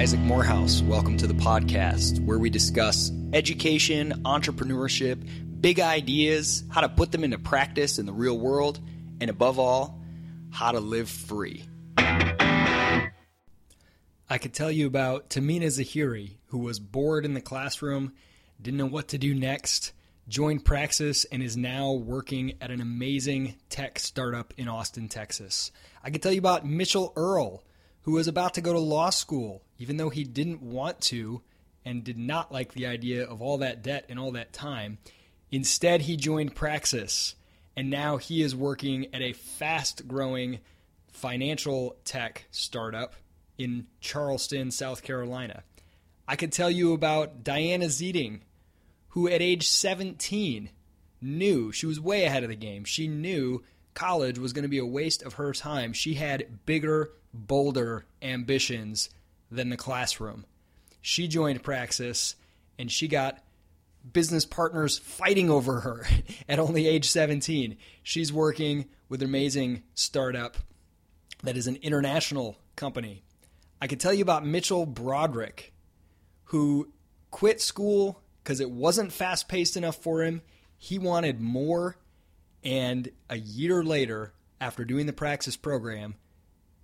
Isaac Morehouse. Welcome to the podcast where we discuss education, entrepreneurship, big ideas, how to put them into practice in the real world, and above all, how to live free. I could tell you about Tamina Zahiri, who was bored in the classroom, didn't know what to do next, joined Praxis, and is now working at an amazing tech startup in Austin, Texas. I could tell you about Mitchell Earl who was about to go to law school, even though he didn't want to and did not like the idea of all that debt and all that time. Instead, he joined Praxis, and now he is working at a fast growing financial tech startup in Charleston, South Carolina. I could tell you about Diana Zeeding, who at age 17 knew she was way ahead of the game. She knew college was going to be a waste of her time. She had bigger, bolder ambitions than the classroom. She joined Praxis and she got business partners fighting over her at only age 17. She's working with an amazing startup that is an international company. I could tell you about Mitchell Broderick, who quit school because it wasn't fast paced enough for him. He wanted more and a year later, after doing the Praxis program,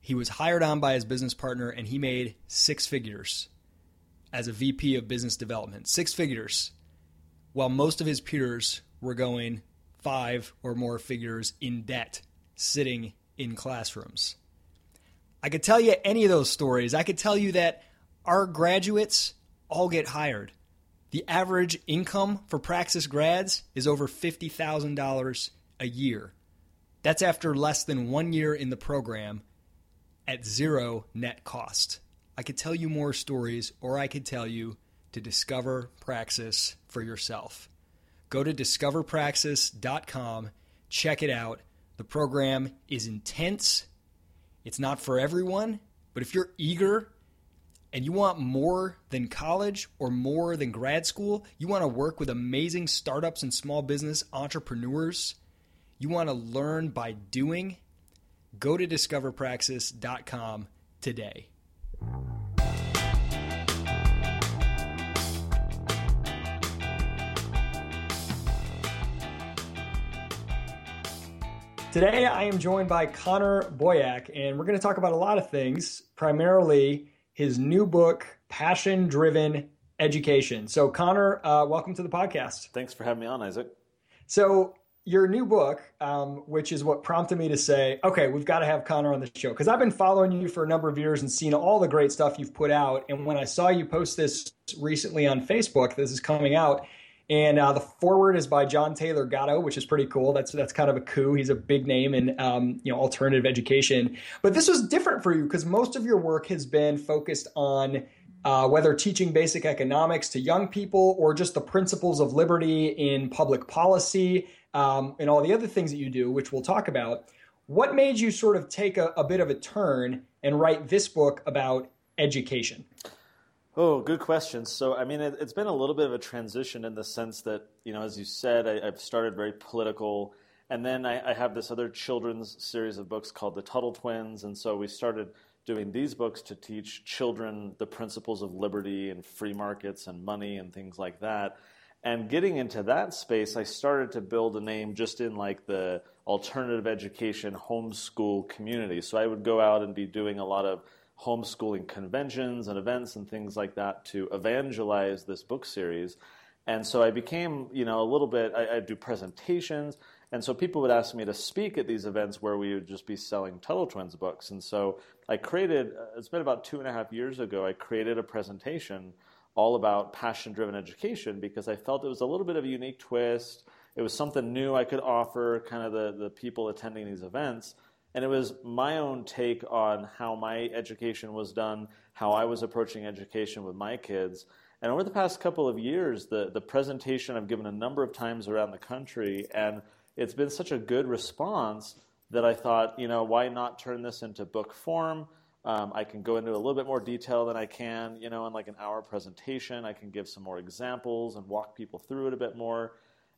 he was hired on by his business partner and he made six figures as a VP of business development. Six figures. While most of his peers were going five or more figures in debt sitting in classrooms. I could tell you any of those stories. I could tell you that our graduates all get hired. The average income for Praxis grads is over $50,000 a year. That's after less than one year in the program at zero net cost. I could tell you more stories, or I could tell you to discover Praxis for yourself. Go to discoverpraxis.com, check it out. The program is intense. It's not for everyone, but if you're eager and you want more than college or more than grad school, you want to work with amazing startups and small business entrepreneurs you want to learn by doing, go to discoverpraxis.com today. Today, I am joined by Connor Boyack, and we're going to talk about a lot of things, primarily his new book, Passion Driven Education. So, Connor, uh, welcome to the podcast. Thanks for having me on, Isaac. So, your new book, um, which is what prompted me to say, okay, we've got to have Connor on the show because I've been following you for a number of years and seen all the great stuff you've put out. And when I saw you post this recently on Facebook, this is coming out, and uh, the forward is by John Taylor Gatto, which is pretty cool. That's that's kind of a coup. He's a big name in um, you know alternative education. But this was different for you because most of your work has been focused on uh, whether teaching basic economics to young people or just the principles of liberty in public policy um, and all the other things that you do, which we'll talk about. What made you sort of take a, a bit of a turn and write this book about education? Oh, good question. So, I mean, it, has been a little bit of a transition in the sense that, you know, as you said, I, have started very political, and then I, I, have this other children's series of books called the Tuttle Twins, and so we started doing these books to teach children the principles of liberty and free markets and money and things like that. And getting into that space, I started to build a name just in like the alternative education homeschool community. So I would go out and be doing a lot of homeschooling conventions and events and things like that to evangelize this book series. And so I became, you know, a little bit, I, I do presentations. And so people would ask me to speak at these events where we would just be selling Tuttle Twins books. And so I created, uh, it's been about two and a half years ago, I created a presentation all about passion driven education because I felt it was a little bit of a unique twist. It was something new I could offer kind of the, the people attending these events. And it was my own take on how my education was done, how I was approaching education with my kids. And over the past couple of years, the, the presentation I've given a number of times around the country, and it's been such a good response that I thought, you know, why not turn this into book form? Um, I can go into a little bit more detail than I can, you know, in like an hour presentation. I can give some more examples and walk people through it a bit more.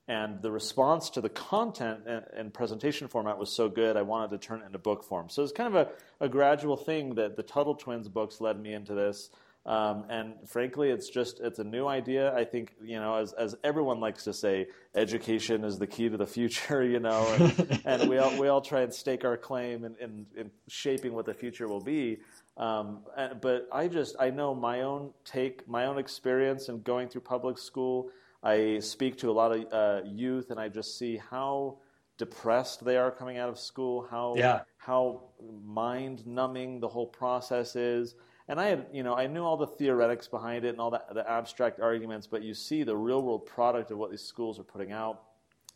And the response to the content and, presentation format was so good, I wanted to turn it into book form. So it's kind of a, a gradual thing that the Tuttle Twins books led me into this. Um, and frankly, it's just it's a new idea. I think you know, as as everyone likes to say, education is the key to the future. You know, and, and we all we all try and stake our claim in, in, in shaping what the future will be. Um, and, but I just I know my own take, my own experience in going through public school. I speak to a lot of uh, youth, and I just see how depressed they are coming out of school. How yeah. how mind numbing the whole process is and I had, you know, I knew all the theoretics behind it and all the abstract arguments, but you see the real world product of what these schools are putting out,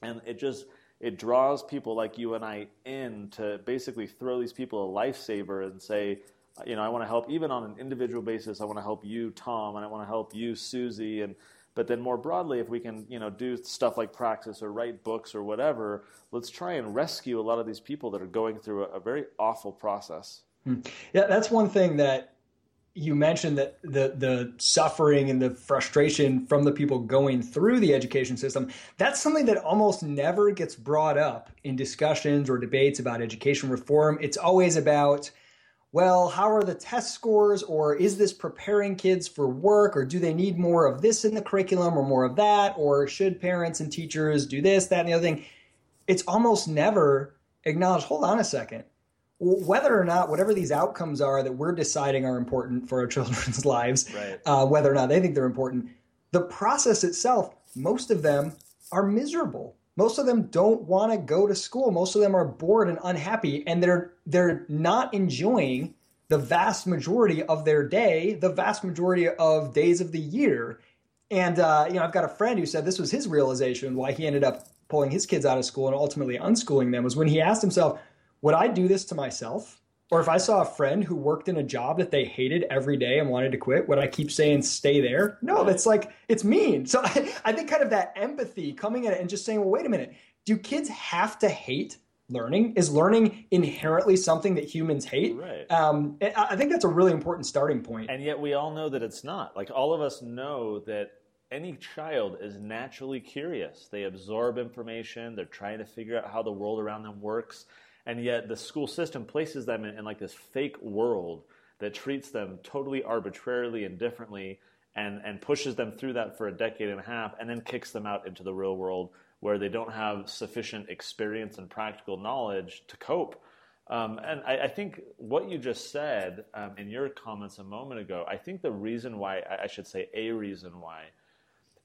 and it just it draws people like you and I in to basically throw these people a lifesaver and say, you know, I want to help even on an individual basis. I want to help you, Tom, and I want to help you, Susie, and but then more broadly, if we can, you know, do stuff like praxis or write books or whatever, let's try and rescue a lot of these people that are going through a, a very awful process. Hmm. Yeah, that's one thing that you mentioned that the the suffering and the frustration from the people going through the education system that's something that almost never gets brought up in discussions or debates about education reform. It's always about well how are the test scores or is this preparing kids for work or do they need more of this in the curriculum or more of that? Or should parents and teachers do this that and the other thing? It's almost never acknowledged. Hold on a second whether or not whatever these outcomes are that we're deciding are important for our children's lives, right. uh, whether or not they think they're important, the process itself, most of them are miserable. Most of them don't want to go to school. Most of them are bored and unhappy, and they're they're not enjoying the vast majority of their day, the vast majority of days of the year. And uh, you know, I've got a friend who said this was his realization why he ended up pulling his kids out of school and ultimately unschooling them was when he asked himself, would I do this to myself? Or if I saw a friend who worked in a job that they hated every day and wanted to quit, would I keep saying stay there? No, that's like it's mean. So I, I think kind of that empathy coming in and just saying, well, wait a minute, do kids have to hate learning? Is learning inherently something that humans hate? Right. Um, I think that's a really important starting point. And yet we all know that it's not. Like all of us know that any child is naturally curious. They absorb information. They're trying to figure out how the world around them works and yet the school system places them in, in like this fake world that treats them totally arbitrarily and differently and, and pushes them through that for a decade and a half and then kicks them out into the real world where they don't have sufficient experience and practical knowledge to cope. Um, and I, I, think what you just said um, in your comments a moment ago, I think the reason why, I should say a reason why,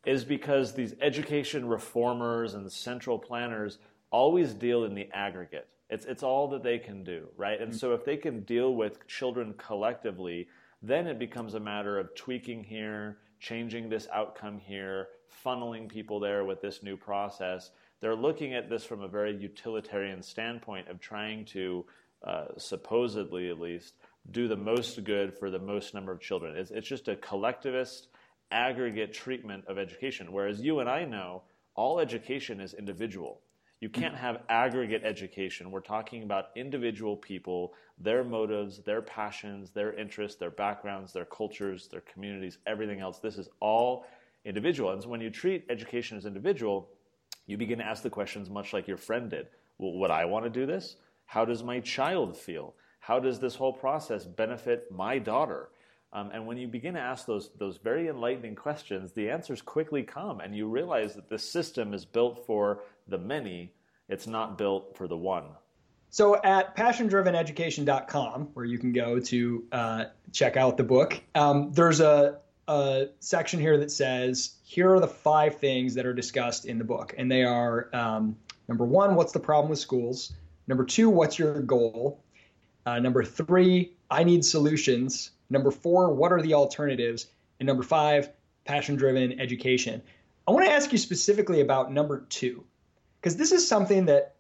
is because these education reformers and central planners always deal in the aggregate. It's, it's all that they can do, right? And mm-hmm. so if they can deal with children collectively, then it becomes a matter of tweaking here, changing this outcome here, funneling people there with this new process. They're looking at this from a very utilitarian standpoint of trying to, uh, supposedly at least, do the most good for the most number of children. It's, it's just a collectivist, aggregate treatment of education. Whereas you and I know all education is individual. You can't have aggregate education. We're talking about individual people, their motives, their passions, their interests, their backgrounds, their cultures, their communities, everything else. This is all individual. And so when you treat education as individual, you begin to ask the questions much like your friend did. Well, would I want to do this? How does my child feel? How does this whole process benefit my daughter? Um, and when you begin to ask those, those very enlightening questions, the answers quickly come, and you realize that this system is built for the many, it's not built for the one. So at passiondriveneducation.com, where you can go to uh, check out the book, um, there's a, a, section here that says, here are the five things that are discussed in the book. And they are um, number one, what's the problem with schools? Number two, what's your goal? Uh, number three, I need solutions. Number four, what are the alternatives? And number five, passion driven education. I want to ask you specifically about number two, because this is something that,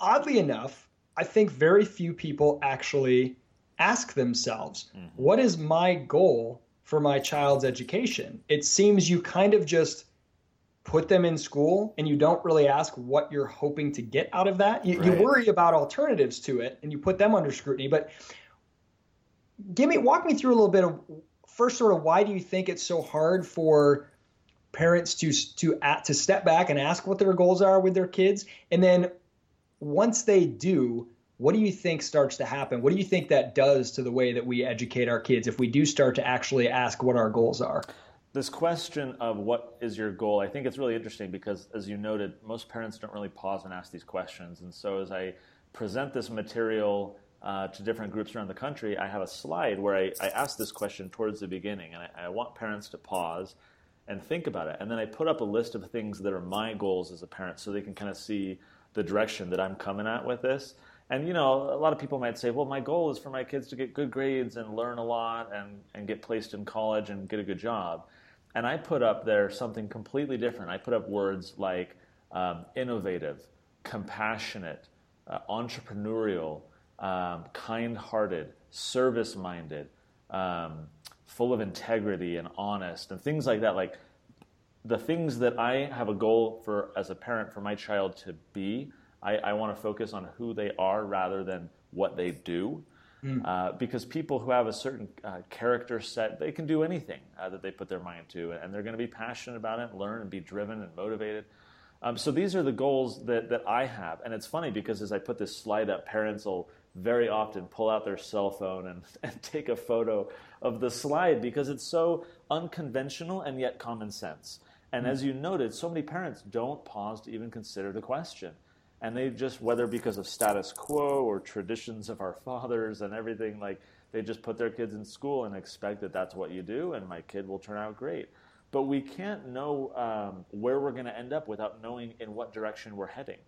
oddly enough, I think very few people actually ask themselves mm-hmm. what is my goal for my child's education? It seems you kind of just put them in school and you don't really ask what you're hoping to get out of that. You, right. you worry about alternatives to it and you put them under scrutiny. But give me walk me through a little bit of first sort of why do you think it's so hard for parents to to at, to step back and ask what their goals are with their kids, and then once they do, what do you think starts to happen? What do you think that does to the way that we educate our kids if we do start to actually ask what our goals are? This question of what is your goal, I think it's really interesting because, as you noted, most parents don't really pause and ask these questions. And so, as I present this material uh, to different groups around the country, I have a slide where I, I ask this question towards the beginning, and I, I want parents to pause and think about it. And then I put up a list of things that are my goals as a parent so they can kind of see the direction that I'm coming at with this. And you know, a lot of people might say, well, my goal is for my kids to get good grades and learn a lot and, and get placed in college and get a good job. And I put up there something completely different. I put up words like um, innovative, compassionate, uh, entrepreneurial, um, kind hearted, service minded, um, full of integrity and honest, and things like that. Like the things that I have a goal for as a parent for my child to be, I, I want to focus on who they are rather than what they do. Mm. Uh, because people who have a certain uh, character set, they can do anything uh, that they put their mind to, and they're going to be passionate about it, learn and be driven and motivated. Um, so these are the goals that, that I have. And it's funny because as I put this slide up, parents will very often pull out their cell phone and, and take a photo of the slide because it's so unconventional and yet common sense. And mm-hmm. as you noted, so many parents don't pause to even consider the question. And they just, whether because of status quo or traditions of our fathers and everything, like they just put their kids in school and expect that that's what you do and my kid will turn out great. But we can't know um, where we're going to end up without knowing in what direction we're heading.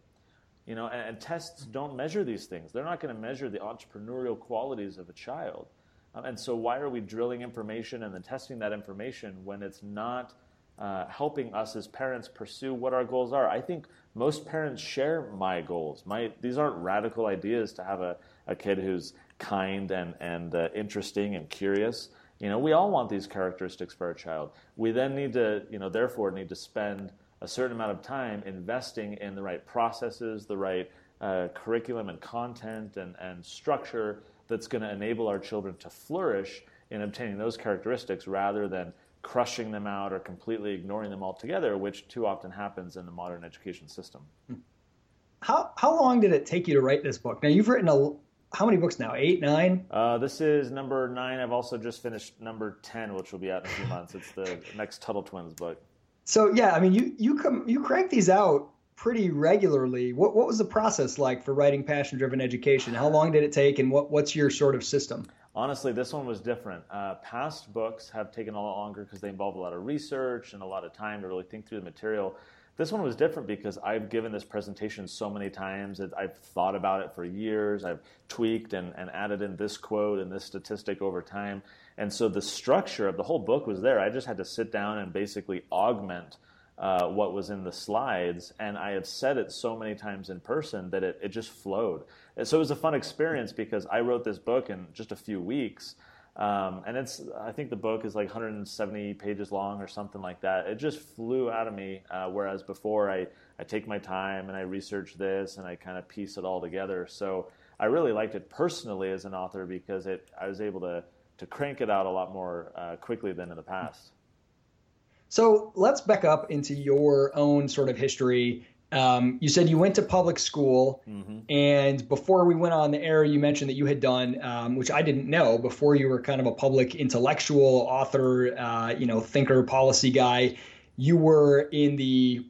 You know, and, and tests don't measure these things. They're not going to measure the entrepreneurial qualities of a child. Um, and so, why are we drilling information and then testing that information when it's not uh, helping us as parents pursue what our goals are? I think most parents share my goals. My these aren't radical ideas to have a, a kid who's kind and and uh, interesting and curious. You know, we all want these characteristics for our child. We then need to, you know, therefore need to spend a certain amount of time investing in the right processes, the right uh, curriculum and content and, and structure that's going to enable our children to flourish in obtaining those characteristics rather than crushing them out or completely ignoring them altogether, which too often happens in the modern education system. How, how long did it take you to write this book? Now, you've written a, how many books now? Eight, nine? Uh, this is number nine. I've also just finished number ten, which will be out in a few months. It's the next Tuttle Twins book. So yeah, I mean, you you come you crank these out pretty regularly. What what was the process like for writing passion driven education? How long did it take, and what what's your sort of system? Honestly, this one was different. Uh, past books have taken a lot longer because they involve a lot of research and a lot of time to really think through the material. This one was different because I've given this presentation so many times. I've thought about it for years. I've tweaked and, and added in this quote and this statistic over time. And so the structure of the whole book was there. I just had to sit down and basically augment uh, what was in the slides. And I have said it so many times in person that it, it just flowed. And so it was a fun experience because I wrote this book in just a few weeks. Um, and it's, I think the book is like 170 pages long or something like that. It just flew out of me. Uh, whereas before, I, I take my time and I research this and I kind of piece it all together. So I really liked it personally as an author because it, I was able to, to crank it out a lot more uh, quickly than in the past. So let's back up into your own sort of history um, you said you went to public school, mm-hmm. and before we went on the air, you mentioned that you had done, um, which I didn't know, before you were kind of a public intellectual author, uh, you know, thinker, policy guy. You were in the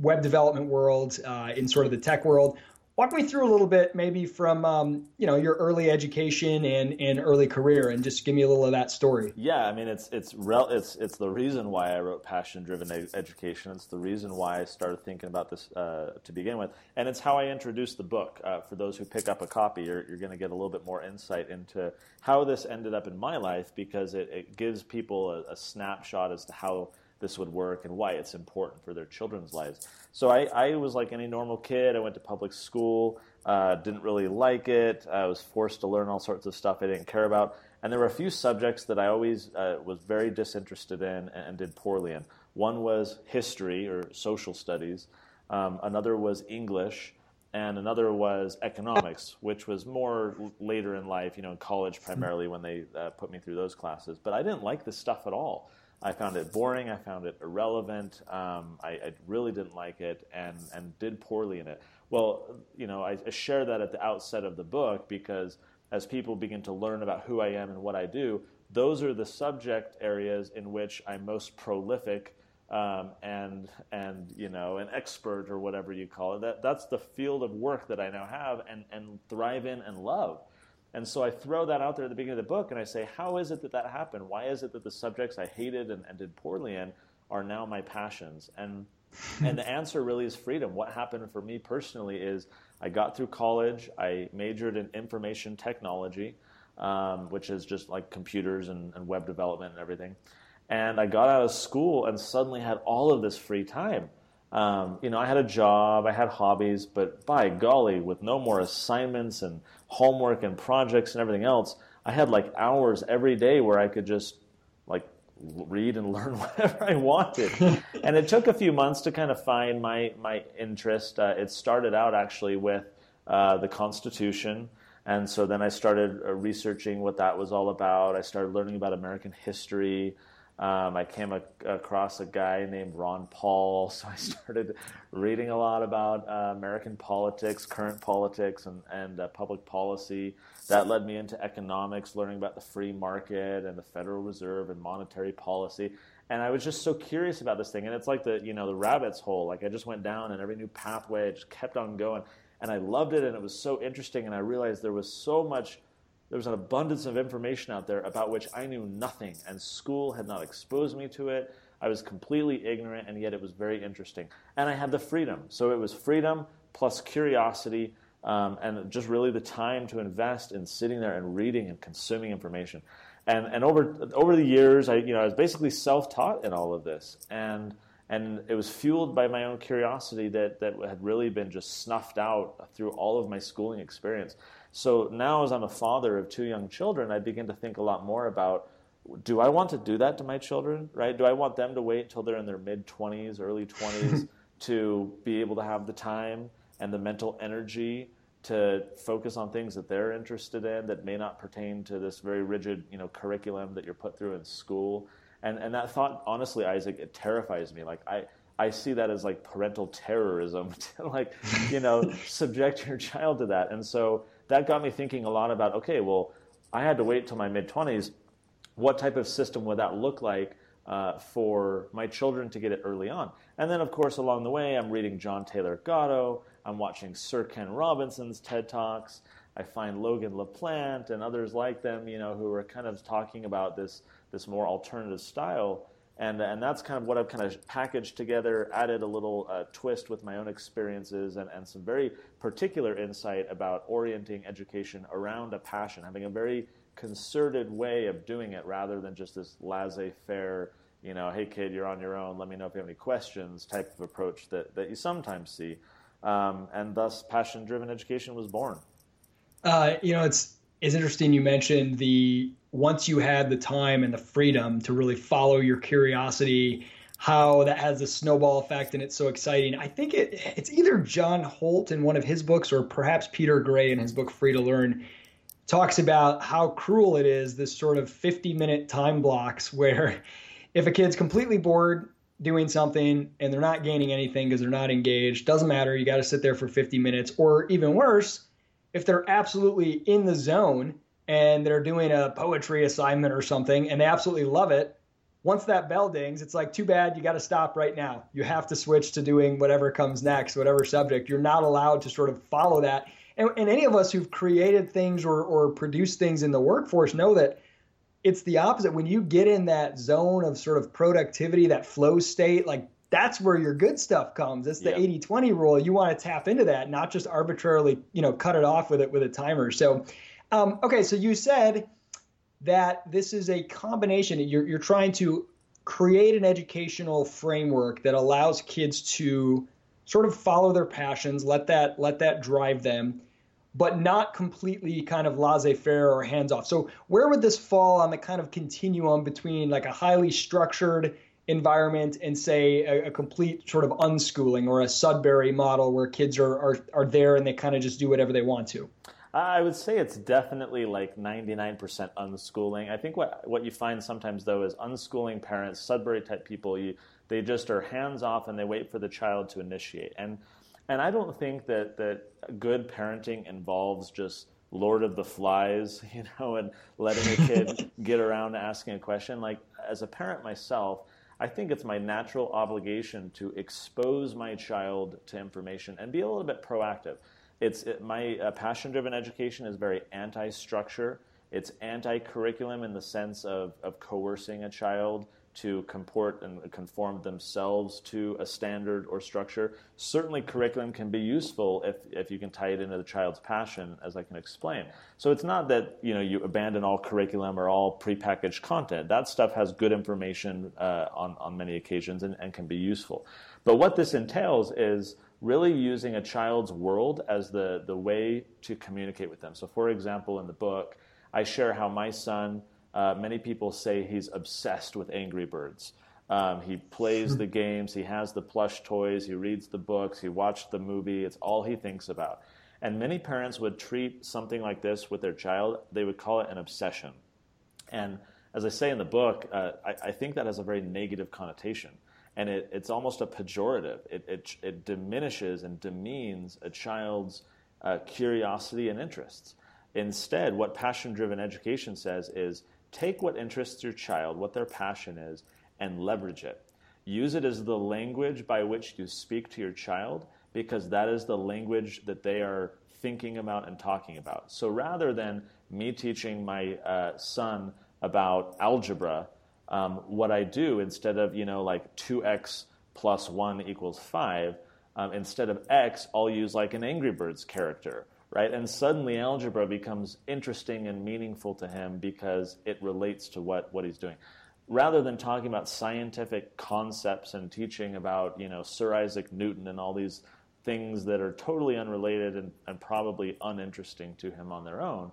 web development world, uh, in sort of the tech world walk me through a little bit maybe from um, you know your early education and, and early career and just give me a little of that story. Yeah i mean it's it's rel- it's it's the reason why i wrote passion driven ed- education. It's the reason why i started thinking about this uh, to begin with. And it's how i introduced the book. Uh, for those who pick up a copy you're, you're going to get a little bit more insight into how this ended up in my life because it, it gives people a, a snapshot as to how this would work and why it's important for their children's lives. So I, I was like any normal kid. I went to public school, uh, didn't really like it. I was forced to learn all sorts of stuff I didn't care about. And there were a few subjects that I always uh, was very disinterested in and, and, did poorly in. One was history or social studies, um, another was English, and another was economics, which was more later in life, you know, in college primarily when they uh, put me through those classes. But I didn't like this stuff at all. I found it boring. I found it irrelevant. Um, I, I, really didn't like it and, and did poorly in it. Well, you know, I, I share that at the outset of the book because as people begin to learn about who I am and what I do, those are the subject areas in which I'm most prolific um, and and you know an expert or whatever you call it. That that's the field of work that I now have and and thrive in and love. And so I throw that out there at the beginning of the book and I say, how is it that that happened? Why is it that the subjects I hated and, and did poorly in are now my passions? And and the answer really is freedom. What happened for me personally is I got through college. I majored in information technology, um, which is just like computers and, and web development and everything. And I got out of school and suddenly had all of this free time. Um, you know, I had a job, I had hobbies, but by golly, with no more assignments and homework and projects and everything else, I had like hours every day where I could just like read and learn whatever I wanted. and it took a few months to kind of find my my interest. Uh, it started out actually with uh, the Constitution. And so then I started uh, researching what that was all about. I started learning about American history. Um, I came a- across a guy named Ron Paul, so I started reading a lot about uh, American politics, current politics, and, and uh, public policy. That led me into economics, learning about the free market and the Federal Reserve and monetary policy. And I was just so curious about this thing, and it's like the you know the rabbit's hole. Like I just went down, and every new pathway, I just kept on going, and I loved it, and it was so interesting. And I realized there was so much there was an abundance of information out there about which I knew nothing, and school had not exposed me to it. I was completely ignorant, and yet it was very interesting. And I had the freedom. So it was freedom plus curiosity, um, and just really the time to invest in sitting there and reading and consuming information. And, and over, over the years, I, you know, I was basically self taught in all of this. And, and it was fueled by my own curiosity that, that had really been just snuffed out through all of my schooling experience. So now, as I'm a father of two young children, I begin to think a lot more about do I want to do that to my children, right? Do I want them to wait until they're in their mid 20s, early 20s to be able to have the time and the mental energy to focus on things that they're interested in that may not pertain to this very rigid, you know, curriculum that you're put through in school? And and that thought, honestly, Isaac, it terrifies me. Like I I see that as like parental terrorism to like, you know, subject your child to that. And so that got me thinking a lot about okay, well, I had to wait till my mid 20s. What type of system would that look like uh, for my children to get it early on? And then, of course, along the way, I'm reading John Taylor Gatto, I'm watching Sir Ken Robinson's TED Talks. I find Logan LaPlante and others like them, you know, who are kind of talking about this this more alternative style and and that's kind of what I've kind of packaged together, added a little uh, twist with my own experiences, and, and some very particular insight about orienting education around a passion, having a very concerted way of doing it rather than just this laissez-faire, you know, hey kid, you're on your own. Let me know if you have any questions type of approach that that you sometimes see, um, and thus passion-driven education was born. Uh, you know, it's it's interesting you mentioned the once you had the time and the freedom to really follow your curiosity, how that has a snowball effect and it's so exciting. I think it it's either John Holt in one of his books or perhaps Peter Gray in his book Free to Learn talks about how cruel it is this sort of 50 minute time blocks where if a kid's completely bored doing something and they're not gaining anything because they're not engaged doesn't matter you got to sit there for 50 minutes or even worse if they're absolutely in the zone and they're doing a poetry assignment or something and they absolutely love it, once that bell dings, it's like, too bad, you got to stop right now. You have to switch to doing whatever comes next, whatever subject. You're not allowed to sort of follow that. And, and any of us who've created things or, or produced things in the workforce know that it's the opposite. When you get in that zone of sort of productivity, that flow state, like that's where your good stuff comes. It's the yep. 80-20 rule. You want to tap into that, not just arbitrarily, you know, cut it off with it with a timer. So um, okay, so you said that this is a combination. You're, you're trying to create an educational framework that allows kids to sort of follow their passions, let that let that drive them, but not completely kind of laissez-faire or hands off. So where would this fall on the kind of continuum between like a highly structured environment and say a, a complete sort of unschooling or a Sudbury model where kids are are, are there and they kind of just do whatever they want to? I would say it's definitely like 99% unschooling. I think what what you find sometimes though is unschooling parents, Sudbury type people, you, they just are hands off and they wait for the child to initiate. And and I don't think that that good parenting involves just Lord of the Flies, you know, and letting a kid get around asking a question. Like as a parent myself, I think it's my natural obligation to expose my child to information and be a little bit proactive. It's it, my uh, passion-driven education is very anti-structure. It's anti-curriculum in the sense of, of coercing a child to comport and conform themselves to a standard or structure. Certainly, curriculum can be useful if, if you can tie it into the child's passion, as I can explain. So it's not that you know you abandon all curriculum or all prepackaged content. That stuff has good information uh, on on many occasions and, and can be useful. But what this entails is really using a child's world as the, the way to communicate with them. So, for example, in the book, I share how my son, uh, many people say he's obsessed with Angry Birds. Um, he plays the games, he has the plush toys, he reads the books, he watched the movie, it's all he thinks about. And many parents would treat something like this with their child, they would call it an obsession. And as I say in the book, uh, I, I think that has a very negative connotation and it, it's almost a pejorative. It, it, it, diminishes and demeans a child's uh, curiosity and interests. Instead, what passion driven education says is take what interests your child, what their passion is, and leverage it. Use it as the language by which you speak to your child because that is the language that they are thinking about and talking about. So rather than me teaching my uh, son about algebra, um, what I do instead of you know like two x plus one equals five, um, instead of x, I'll use like an Angry Birds character, right? And suddenly algebra becomes interesting and meaningful to him because it relates to what what he's doing. Rather than talking about scientific concepts and teaching about you know Sir Isaac Newton and all these things that are totally unrelated and, and probably uninteresting to him on their own,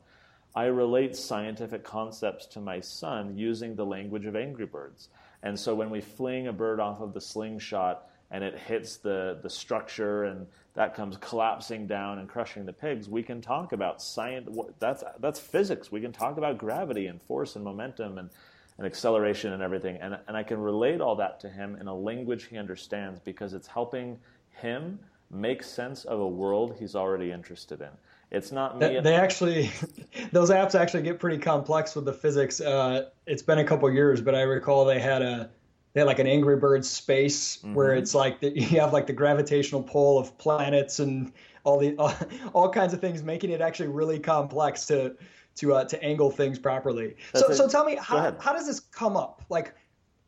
I relate scientific concepts to my son using the language of Angry Birds. And so when we fling a bird off of the slingshot and it hits the, the structure and that comes collapsing down and crushing the pigs, we can talk about science. That's, that's physics. We can talk about gravity and force and momentum and, and acceleration and everything. And, and I can relate all that to him in a language he understands because it's helping him make sense of a world he's already interested in. It's not me. They actually, those apps actually get pretty complex with the physics. Uh, it's been a couple years, but I recall they had a they had like an Angry Birds space mm-hmm. where it's like the, you have like the gravitational pull of planets and all the all, all kinds of things, making it actually really complex to to uh, to angle things properly. That's so, so tell me, how, how does this come up? Like,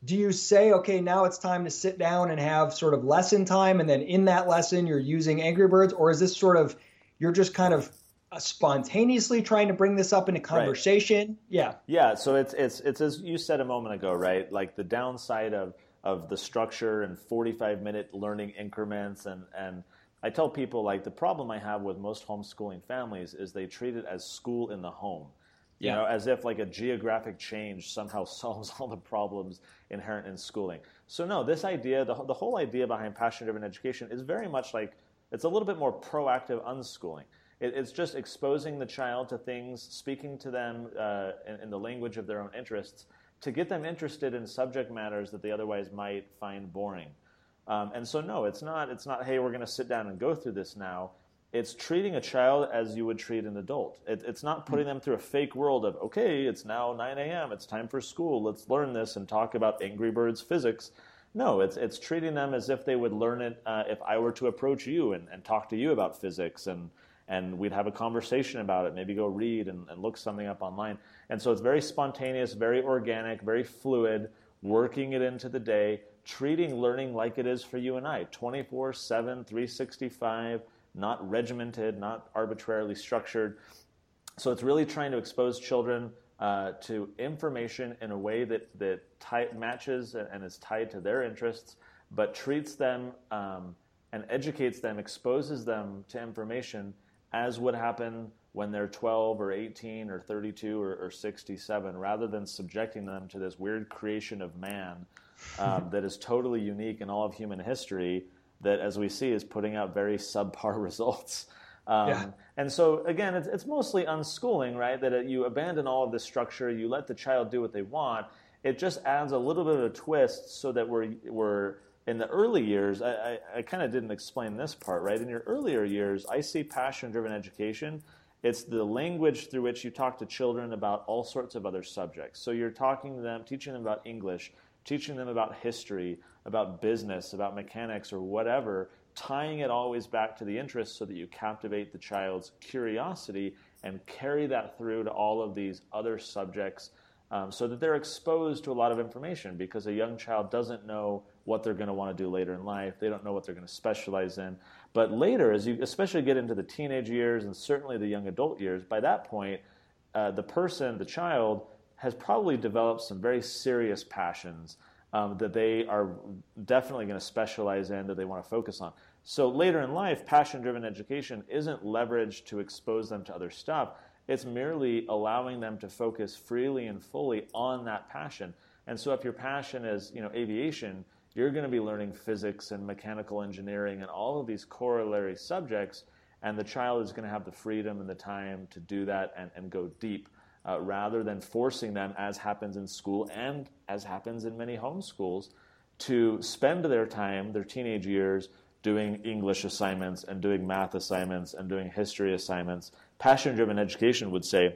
do you say, okay, now it's time to sit down and have sort of lesson time, and then in that lesson you're using Angry Birds, or is this sort of you're just kind of uh, spontaneously trying to bring this up in a conversation. Right. Yeah. Yeah. So it's it's it's as you said a moment ago, right? Like the downside of of the structure and 45 minute learning increments and and I tell people like the problem I have with most homeschooling families is they treat it as school in the home. You yeah. know, as if like a geographic change somehow solves all the problems inherent in schooling. So no, this idea, the, the whole idea behind passion-driven education is very much like it's a little bit more proactive unschooling. It, it's just exposing the child to things, speaking to them uh, in, in the language of their own interests, to get them interested in subject matters that they otherwise might find boring. Um, and so, no, it's not. It's not. Hey, we're going to sit down and go through this now. It's treating a child as you would treat an adult. It, it's not putting them through a fake world of okay, it's now 9 a.m. It's time for school. Let's learn this and talk about Angry Birds physics. No, it's it's treating them as if they would learn it uh, if I were to approach you and, and talk to you about physics and and we'd have a conversation about it, maybe go read and, and, look something up online. And so it's very spontaneous, very organic, very fluid, working it into the day, treating learning like it is for you and I 24 7, 365, not regimented, not arbitrarily structured. So it's really trying to expose children uh, to information in a way that, that tie, matches and is tied to their interests, but treats them um, and educates them, exposes them to information as would happen when they're 12 or 18 or 32 or, or 67, rather than subjecting them to this weird creation of man um, that is totally unique in all of human history, that, as we see, is putting out very subpar results. Um, yeah. And so, again, it's, it's mostly unschooling, right? That you abandon all of this structure, you let the child do what they want. It just adds a little bit of a twist so that we're, we're in the early years, I, I, I kind of didn't explain this part, right? In your earlier years, I see passion driven education. It's the language through which you talk to children about all sorts of other subjects. So you're talking to them, teaching them about English, teaching them about history, about business, about mechanics, or whatever, tying it always back to the interest so that you captivate the child's curiosity and carry that through to all of these other subjects um, so that they're exposed to a lot of information because a young child doesn't know what they're going to want to do later in life. They don't know what they're going to specialize in. But later, as you especially get into the teenage years and certainly the young adult years, by that point, uh, the person, the child, has probably developed some very serious passions um, that they are definitely going to specialize in, that they want to focus on. So later in life, passion driven education isn't leveraged to expose them to other stuff. It's merely allowing them to focus freely and fully on that passion. And so if your passion is, you know, aviation, you're going to be learning physics and mechanical engineering and all of these corollary subjects, and the child is going to have the freedom and the time to do that and, and go deep. Uh, rather than forcing them, as happens in school and as happens in many homeschools, to spend their time, their teenage years, doing English assignments and doing math assignments and doing history assignments. Passion driven education would say,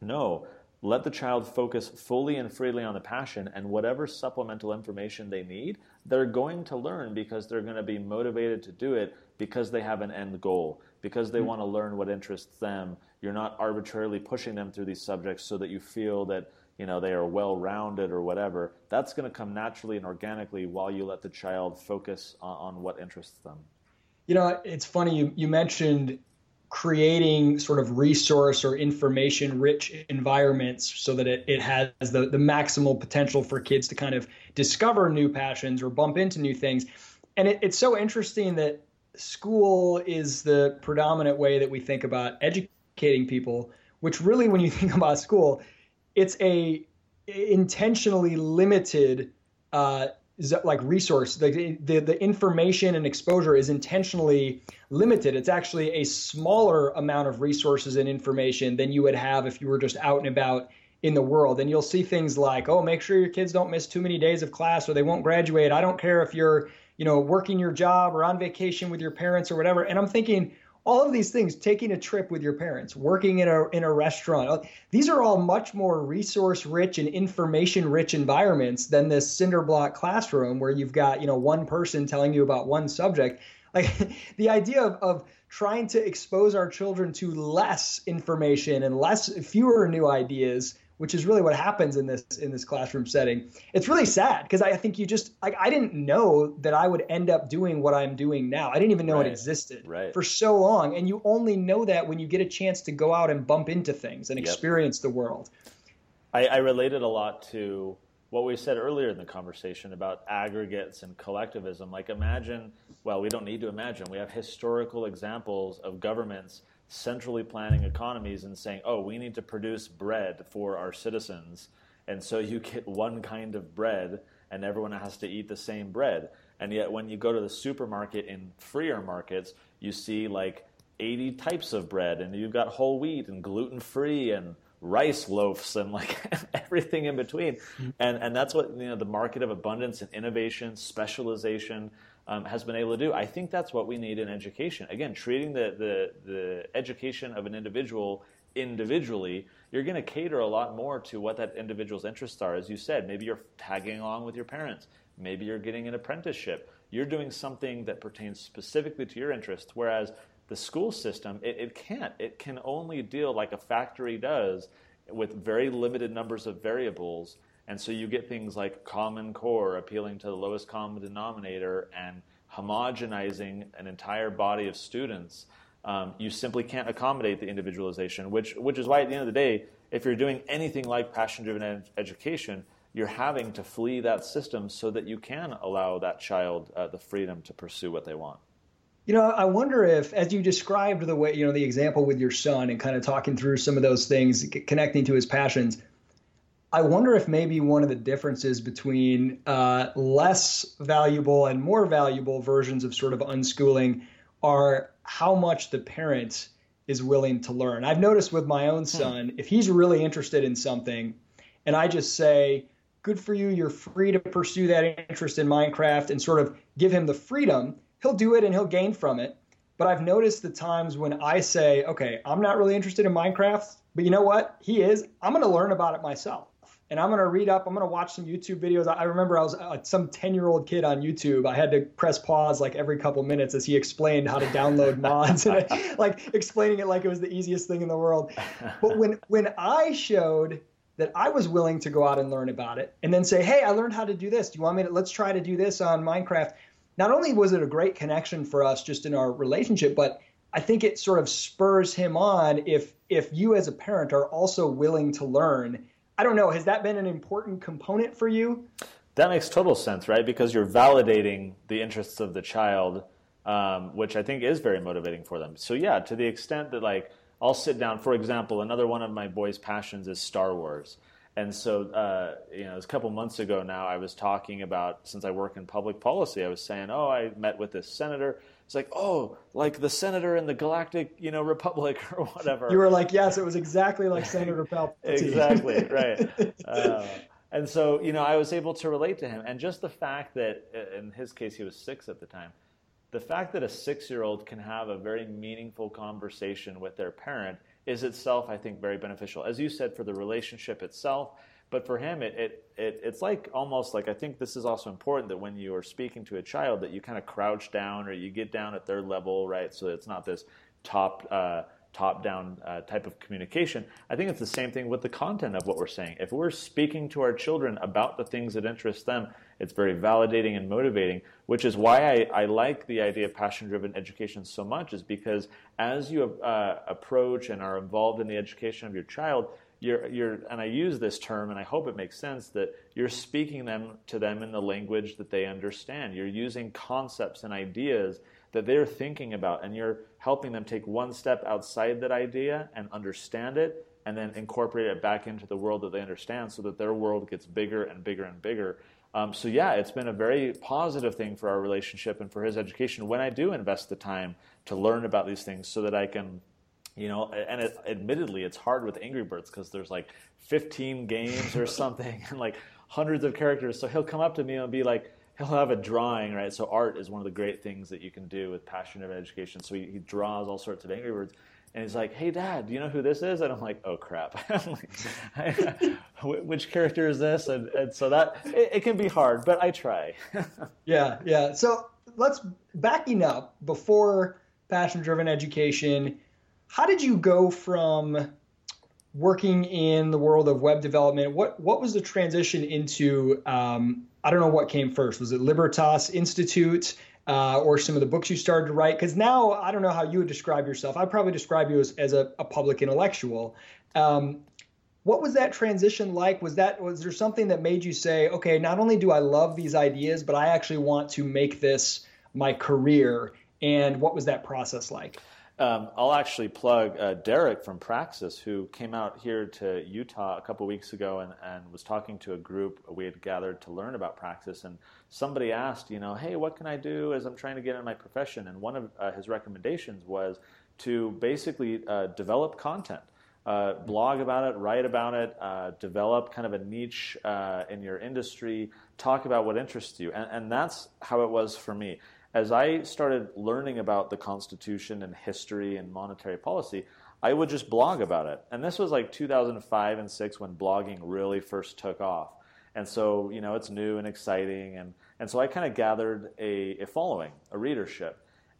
no, let the child focus fully and freely on the passion, and whatever supplemental information they need, they're going to learn because they're going to be motivated to do it because they have an end goal, because they mm-hmm. want to learn what interests them. You're not arbitrarily pushing them through these subjects so that you feel that you know they are well rounded or whatever. That's going to come naturally and organically while you let the child focus on, on what interests them. You know, it's funny you, you mentioned creating sort of resource or information rich environments so that it, it has the, the maximal potential for kids to kind of discover new passions or bump into new things. And it, it's so interesting that school is the predominant way that we think about educating people, which really, when you think about school, it's a intentionally limited uh, like resource. The, the the information and exposure is intentionally limited. It's actually a smaller amount of resources and information than you would have if you were just out and about in the world. And you'll see things like oh make sure your kids don't miss too many days of class or they won't graduate. I don't care if you're you know working your job or on vacation with your parents or whatever. And i'm thinking all of these things taking a trip with your parents working in a in a restaurant these are all much more resource rich and information rich environments than this cinder block classroom where you've got you know one person telling you about one subject. Like the idea of, of trying to expose our children to less information and less fewer new ideas which is really what happens in this in this classroom setting. It's really sad because I think you just like I didn't know that I would end up doing what I'm doing now. I didn't even know right. it existed right. for so long, and you only know that when you get a chance to go out and bump into things and yep. experience the world. I, I related a lot to what we said earlier in the conversation about aggregates and collectivism. Like imagine, well, we don't need to imagine. We have historical examples of governments centrally planning economies and saying, oh, we need to produce bread for our citizens. And so you get one kind of bread and everyone has to eat the same bread. And yet, when you go to the supermarket in freer markets, you see like 80 types of bread, and you've got whole wheat and gluten free and rice loaves and like everything in between. Mm-hmm. And, and that's what you know, the market of abundance and innovation, specialization, um, has been able to do. I think that's what we need in education. Again, treating the, the, the education of an individual individually, you're going to cater a lot more to what that individual's interests are. As you said, maybe you're tagging along with your parents. Maybe you're getting an apprenticeship. You're doing something that pertains specifically to your interests. Whereas the school system, it, it can't. It can only deal like a factory does with very limited numbers of variables and so you get things like Common Core appealing to the lowest common denominator and homogenizing an entire body of students. Um, you simply can't accommodate the individualization, which, which is why at the end of the day, if you're doing anything like passion driven ed- education, you're having to flee that system so that you can allow that child uh, the freedom to pursue what they want. You know, I wonder if, as you described the way, you know, the example with your son and kind of talking through some of those things, connecting to his passions, I wonder if maybe one of the differences between uh, less valuable and more valuable versions of sort of unschooling are how much the parent is willing to learn. I've noticed with my own hmm. son, if he's really interested in something, and I just say, good for you, you're free to pursue that interest in Minecraft and sort of give him the freedom, he'll do it and he'll gain from it. But I've noticed the times when I say, okay, I'm not really interested in Minecraft, but you know what? He is. I'm going to learn about it myself and I'm going to read up. I'm going to watch some YouTube videos. I remember I was uh, some 10 year old kid on YouTube. I had to press pause like every couple minutes as he explained how to download mods and I, like explaining it like it was the easiest thing in the world. But when when I showed that I was willing to go out and learn about it and then say, "Hey, I learned how to do this. Do you want me to let's try to do this on Minecraft?" Not only was it a great connection for us just in our relationship, but I think it sort of spurs him on if if you as a parent are also willing to learn I don't know. Has that been an important component for you? That makes total sense, right? Because you're validating the interests of the child, um, which I think is very motivating for them. So yeah, to the extent that like I'll sit down, for example, another one of my boys' passions is Star Wars. And so, uh, you know, a couple months ago now, I was talking about since I work in public policy, I was saying, oh, I met with this senator it's like, oh, like the senator in the Galactic, you know, Republic or whatever. You were like, yes, it was exactly like Senator Palpatine. exactly right. Uh, and so, you know, I was able to relate to him, and just the fact that, in his case, he was six at the time. The fact that a six-year-old can have a very meaningful conversation with their parent is itself, I think, very beneficial. As you said, for the relationship itself, but for him, it, it, it, it's like almost like I think this is also important that when you are speaking to a child, that you kind of crouch down or you get down at their level, right? So it's not this top uh, top down uh, type of communication. I think it's the same thing with the content of what we're saying. If we're speaking to our children about the things that interest them, it's very validating and motivating, which is why I, I like the idea of passion driven education so much, is because as you uh, approach and are involved in the education of your child, you're, you're, and I use this term, and I hope it makes sense that you're speaking them to them in the language that they understand. You're using concepts and ideas that they're thinking about, and you're helping them take one step outside that idea and understand it, and then incorporate it back into the world that they understand, so that their world gets bigger and bigger and bigger. Um, so yeah, it's been a very positive thing for our relationship and for his education when I do invest the time to learn about these things, so that I can you know and it, admittedly it's hard with angry birds because there's like 15 games or something and like hundreds of characters so he'll come up to me and be like he'll have a drawing right so art is one of the great things that you can do with passion of education so he, he draws all sorts of angry birds and he's like, "Hey, Dad, do you know who this is?" And I'm like, "Oh crap! Which character is this?" And, and so that it, it, can be hard, but I try. yeah, yeah. So let's backing up before passion-driven education how did you go from working in the world of web development? What what was the transition into? Um, I don't know what came first. Was it Libertas Institute? Uh, or some of the books you started to write? Because now I don't know how you would describe yourself. I'd probably describe you as, as a, a public intellectual. Um, what was that transition like? Was that was there something that made you say, okay, not only do I love these ideas, but I actually want to make this my career? And what was that process like? Um, I'll actually plug uh, Derek from Praxis, who came out here to Utah a couple weeks ago and, and was talking to a group we had gathered to learn about Praxis. And somebody asked, you know, hey, what can I do as I'm trying to get in my profession? And one of uh, his recommendations was to basically uh, develop content. Uh, blog about it, write about it, uh, develop kind of a niche uh, in your industry, talk about what interests you. And, and that's how it was for me as I started learning about the Constitution and history and monetary policy, I would just blog about it. And this was like 2005 and 6 when blogging really first took off. And so, you know, it's new and exciting. And, and so I kind of gathered a, a following, a readership.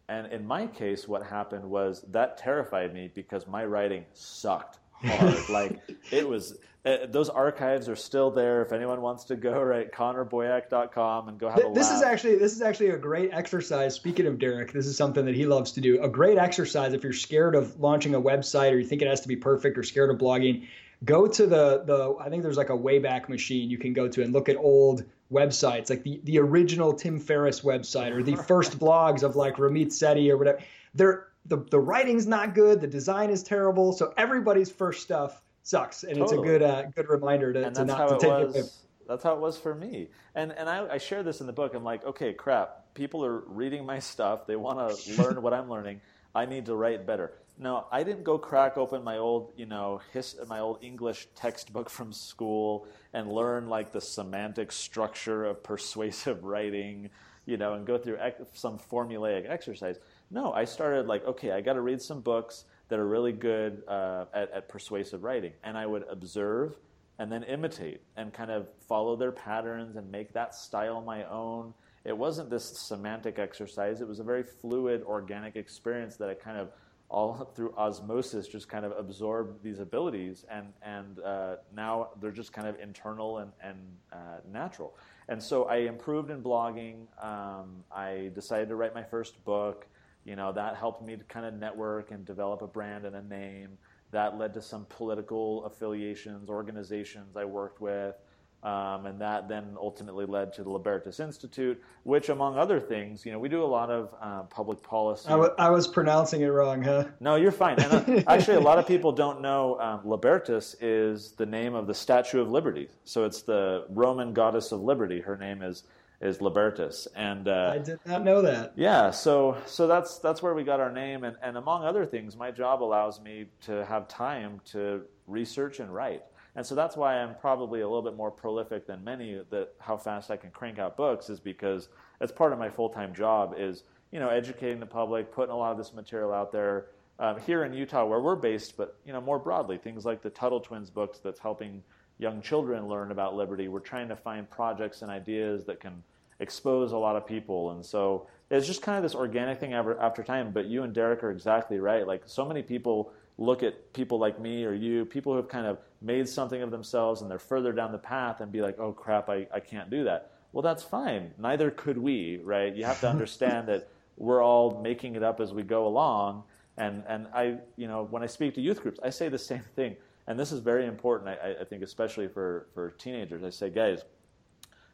And in my case, what happened was that terrified me because my writing sucked hard. like it was uh, those archives are still there. If anyone wants to go, right, connorboyack.com and go have a This laugh. is actually this is actually a great exercise. Speaking of Derek, this is something that he loves to do. A great exercise if you're scared of launching a website or you think it has to be perfect or scared of blogging. Go to the the I think there's like a Wayback Machine you can go to and look at old websites, like the the original Tim Ferriss website or the first blogs of like Ramit Sethi or whatever. They're the the writing's not good, the design is terrible, so everybody's first stuff sucks, and totally. it's a good uh, good reminder to, to not to take was, it. That's how it was for me, and and I, I share this in the book. I'm like, okay, crap. People are reading my stuff. They want to learn what I'm learning. I need to write better. No, I didn't go crack open my old, you know, his, my old English textbook from school and learn like the semantic structure of persuasive writing, you know, and go through ex- some formulaic exercise. No, I started like, okay, I got to read some books that are really good uh, at, at persuasive writing, and I would observe and then imitate and kind of follow their patterns and make that style my own. It wasn't this semantic exercise. It was a very fluid, organic experience that I kind of all through osmosis just kind of absorb these abilities. And and uh, now they're just kind of internal and, and uh, natural. And so i improved in blogging. Um, i decided to write my first book you know that helped me to kind of network and develop a brand and a name that led to some political affiliations organizations i worked with um, and that then ultimately led to the Libertas Institute, which, among other things, you know, we do a lot of uh, public policy. I, w- I was pronouncing it wrong, huh? No, you're fine. And uh, actually, a lot of people don't know um, Libertas is the name of the Statue of Liberty. So it's the Roman goddess of liberty. Her name is is Libertas. and uh, I did not know that. Yeah, so so that's that's where we got our name, and, and among other things, my job allows me to have time to research and write. And so that's why I'm probably a little bit more prolific than many. That how fast I can crank out books is because that's part of my full time job is you know educating the public, putting a lot of this material out there um, here in Utah where we're based, but you know more broadly things like the Tuttle Twins books that's helping young children learn about liberty. We're trying to find projects and ideas that can expose a lot of people, and so it's just kind of this organic thing after, after time. But you and Derek are exactly right. Like so many people look at people like me or you, people who have kind of made something of themselves and they're further down the path and be like, oh crap, I, I can't do that. Well, that's fine. Neither could we, right? You have to understand that we're all making it up as we go along. And, and I, you know, when I speak to youth groups, I say the same thing. And this is very important, I, I think, especially for, for teenagers. I say, guys,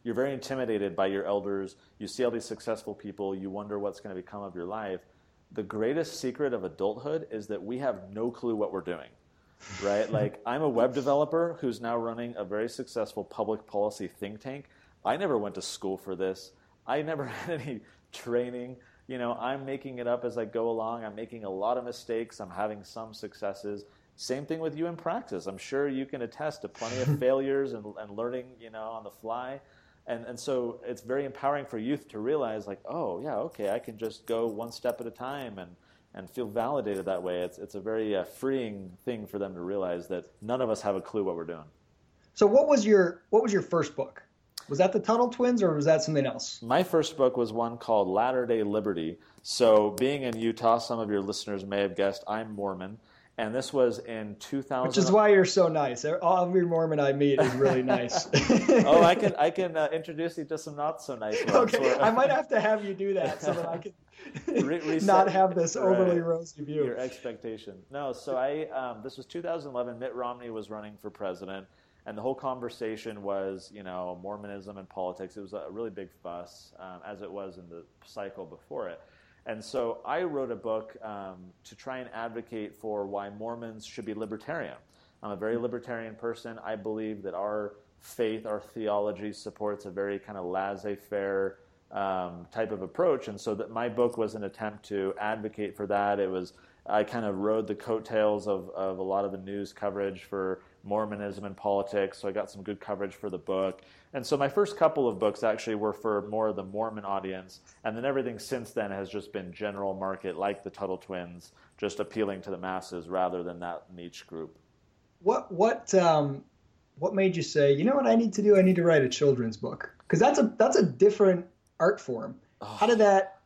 you're very intimidated by your elders. You see all these successful people. You wonder what's going to become of your life. The greatest secret of adulthood is that we have no clue what we're doing right? Like i'm a web developer who's now running a very successful public policy think tank. I never went to school for this. I never had any training. You know i'm making it up as i go along. I'm making a lot of mistakes. I'm having some successes. Same thing with you in Praxis i'm sure you can attest to plenty of failures and, and learning you know on the fly and, and so it's very empowering for youth to realize, like, oh, yeah, okay, I can just go one step at a time and, and feel validated that way. It's, it's a very uh, freeing thing for them to realize that none of us have a clue what we're doing. So, what was your, what was your first book? Was that the Tuttle Twins or was that something else? My first book was one called Latter day Liberty. So, being in Utah, some of your listeners may have guessed I'm Mormon and this was in 2000. Which is why you're so nice. Every Mormon I meet is really nice. oh, I can I can uh, introduce you to some not so nice ones. Okay, I might have to have you do that so that I can Re- not have this overly right, rosy view. Your expectation. No, so I um, this was 2011. Mitt Romney was running for president, and the whole conversation was you know Mormonism and politics. It was a really big fuss, um, as it was in the cycle before it. And so I wrote a book um, to try and advocate for why Mormons should be libertarian. I'm a very libertarian person. I believe that our faith, our theology supports a very kind of laissez faire um, type of approach. And so that my book was an attempt to advocate for that. It was I kind of rode the coattails of, of a lot of the news coverage for Mormonism and politics, so I got some good coverage for the book. And so my first couple of books actually were for more of the Mormon audience, and then everything since then has just been general market, like the Tuttle Twins, just appealing to the masses rather than that niche group. What what um, what made you say, you know what I need to do? I need to write a children's book because that's a that's a different art form. Oh. How did that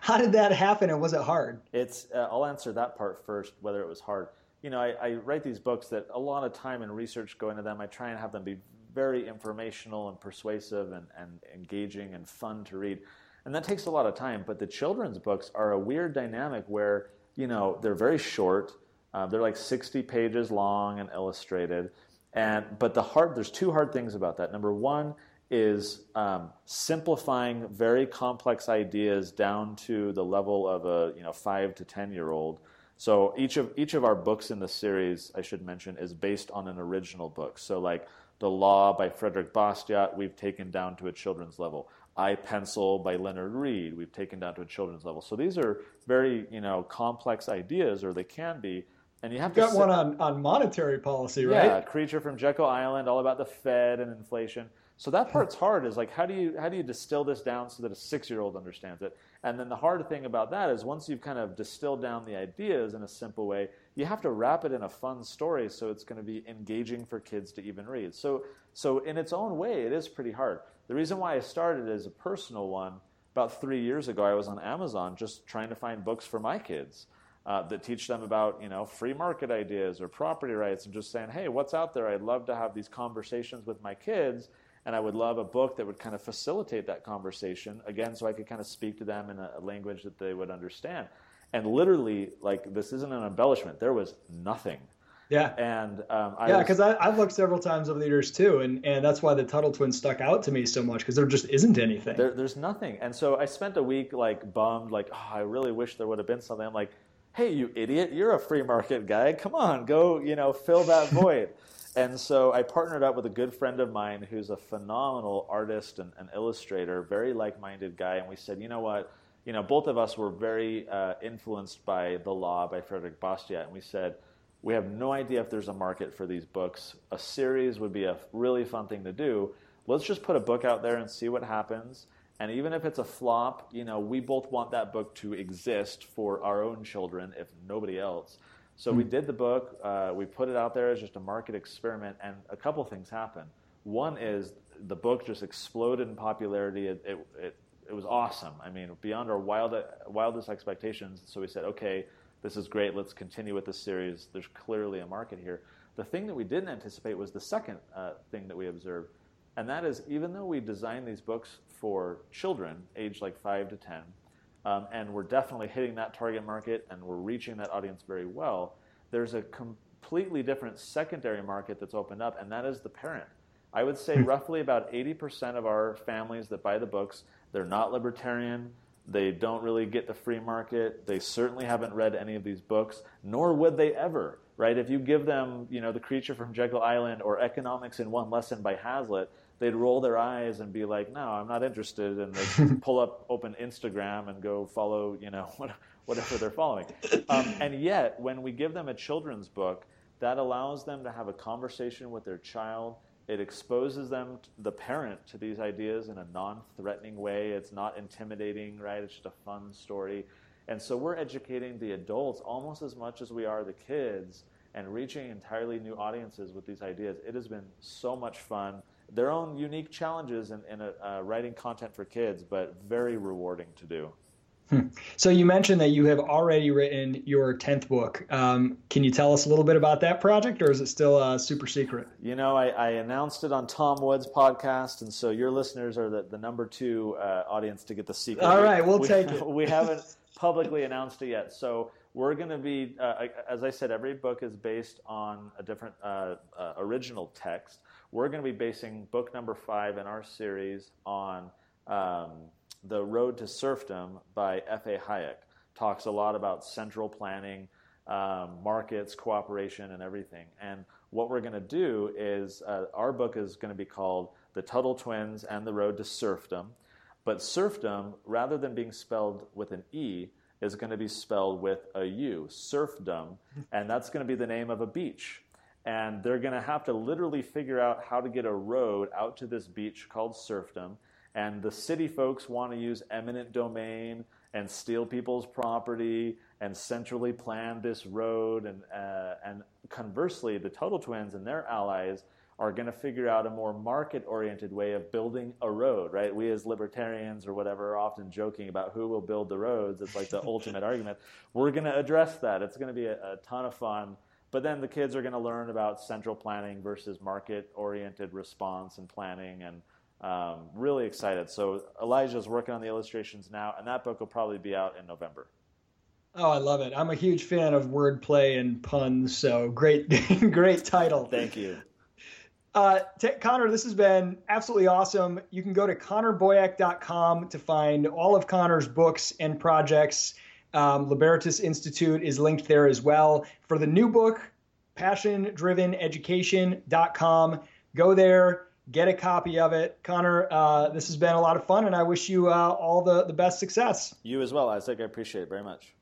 how did that happen, and was it hard? It's uh, I'll answer that part first, whether it was hard you know, I, I, write these books that a lot of time and research go into them. I try and have them be very informational and persuasive and, and engaging and fun to read. And that takes a lot of time. But the children's books are a weird dynamic where, you know, they're very short. Uh, they're like 60 pages long and illustrated. And, but the hard, there's two hard things about that. Number one is um, simplifying very complex ideas down to the level of a you know five to ten year old so each of each of our books in the series, I should mention, is based on an original book. So like The Law by Frederick Bastiat, we've taken down to a children's level. I Pencil by Leonard Read, We've taken down to a children's level. So these are very you know complex ideas, or they can be. And you have You've to got one on, on monetary policy, right? Yeah, Creature from Jekyll Island, all about the Fed and inflation. So that part's hard. Is like how do you how do you distill this down so that a six year old understands it? And then the hard thing about that is once you've kind of distilled down the ideas in a simple way, you have to wrap it in a fun story so it's going to be engaging for kids to even read. So so in its own way, it is pretty hard. The reason why I started as a personal one about three years ago, I was on Amazon just trying to find books for my kids. Uh, that teach them about you know free market ideas or property rights and just saying hey what's out there i'd love to have these conversations with my kids and I would love a book that would kind of facilitate that conversation again, so I could kind of speak to them in a, language that they would understand. And literally, like this isn't an embellishment. There was nothing. Yeah. And um, I yeah, because I've looked several times over the years too, and, and that's why the Tuttle twins stuck out to me so much because there just isn't anything. There, there's nothing, and so I spent a week like bummed, like oh, I really wish there would have been something. I'm like, hey, you idiot, you're a free market guy. Come on, go, you know, fill that void. And so I partnered up with a good friend of mine who's a phenomenal artist and, and illustrator, very like-minded guy, and we said, you know what, you know, both of us were very uh, influenced by The Law by Frederick Bastiat, and we said, we have no idea if there's a market for these books. A series would be a really fun thing to do. Let's just put a book out there and see what happens. And even if it's a flop, you know, we both want that book to exist for our own children, if nobody else. So we hmm. did the book. Uh, we put it out there as just a market experiment, and a couple things happened. One is the book just exploded in popularity. It, it, it, it was awesome. I mean, beyond our wild, wildest expectations. So we said, okay, this is great. Let's continue with this series. There's clearly a market here. The thing that we didn't anticipate was the second uh, thing that we observed, and that is even though we designed these books for children, aged like five to ten, um, and we're definitely hitting that target market and we're reaching that audience very well. There's a completely different secondary market that's opened up, and that is the parent. I would say hmm. roughly about 80% of our families that buy the books, they're not libertarian. They don't really get the free market. They certainly haven't read any of these books, nor would they ever, right? If you give them, you know, The Creature from Jekyll Island or Economics in One Lesson by Hazlitt, they'd roll their eyes and be like, "No, I'm not interested," and they'd pull up, open Instagram, and go follow, you know, whatever they're following. Um, and yet, when we give them a children's book, that allows them to have a conversation with their child. It exposes them, the parent, to these ideas in a non-threatening way. It's not intimidating, right? It's just a fun story. And so we're educating the adults almost as much as we are the kids and reaching entirely new audiences with these ideas. It has been so much fun their own unique challenges in, in a, uh, writing content for kids, but very rewarding to do. Hmm. So you mentioned that you have already written your tenth book. Um, can you tell us a little bit about that project, or is it still uh, super secret? You know, I, I, announced it on Tom Woods' podcast, and so your listeners are the, the number two uh, audience to get the secret. All right, we'll we, take it. We haven't publicly announced it yet, so we're going to be, uh, as I said, every book is based on a different uh, uh, original text we're going to be basing book number five in our series on um, The Road to Serfdom by F.A. Hayek. Talks a lot about central planning, um, markets, cooperation, and everything. And what we're going to do is uh, our book is going to be called The Tuttle Twins and the Road to Surfdom. But serfdom, rather than being spelled with an E, is going to be spelled with a U, surfdom, and that's going to be the name of a beach and they're going to have to literally figure out how to get a road out to this beach called surfdom. And the city folks want to use eminent domain and steal people's property and centrally plan this road. And, uh, and conversely, the Tuttle Twins and their allies are going to figure out a more market oriented way of building a road, right? We as libertarians or whatever are often joking about who will build the roads. It's like the ultimate argument. We're going to address that. It's going to be a, a ton of fun. But then the kids are going to learn about central planning versus market oriented response and planning and um, really excited. So Elijah's working on the illustrations now, and that book will probably be out in November. Oh, I love it. I'm a huge fan of wordplay and puns, so great, great title. Thank you. Uh, t- Connor, this has been absolutely awesome. You can go to connorboyack.com to find all of Connor's books and projects. Um, Libertas Institute is linked there as well. For the new book, passiondriveneducation.com, go there get a copy of it. Connor, uh, this has been a lot of fun, and I wish you uh, all the, the best success. You as well, Isaac. I appreciate it very much.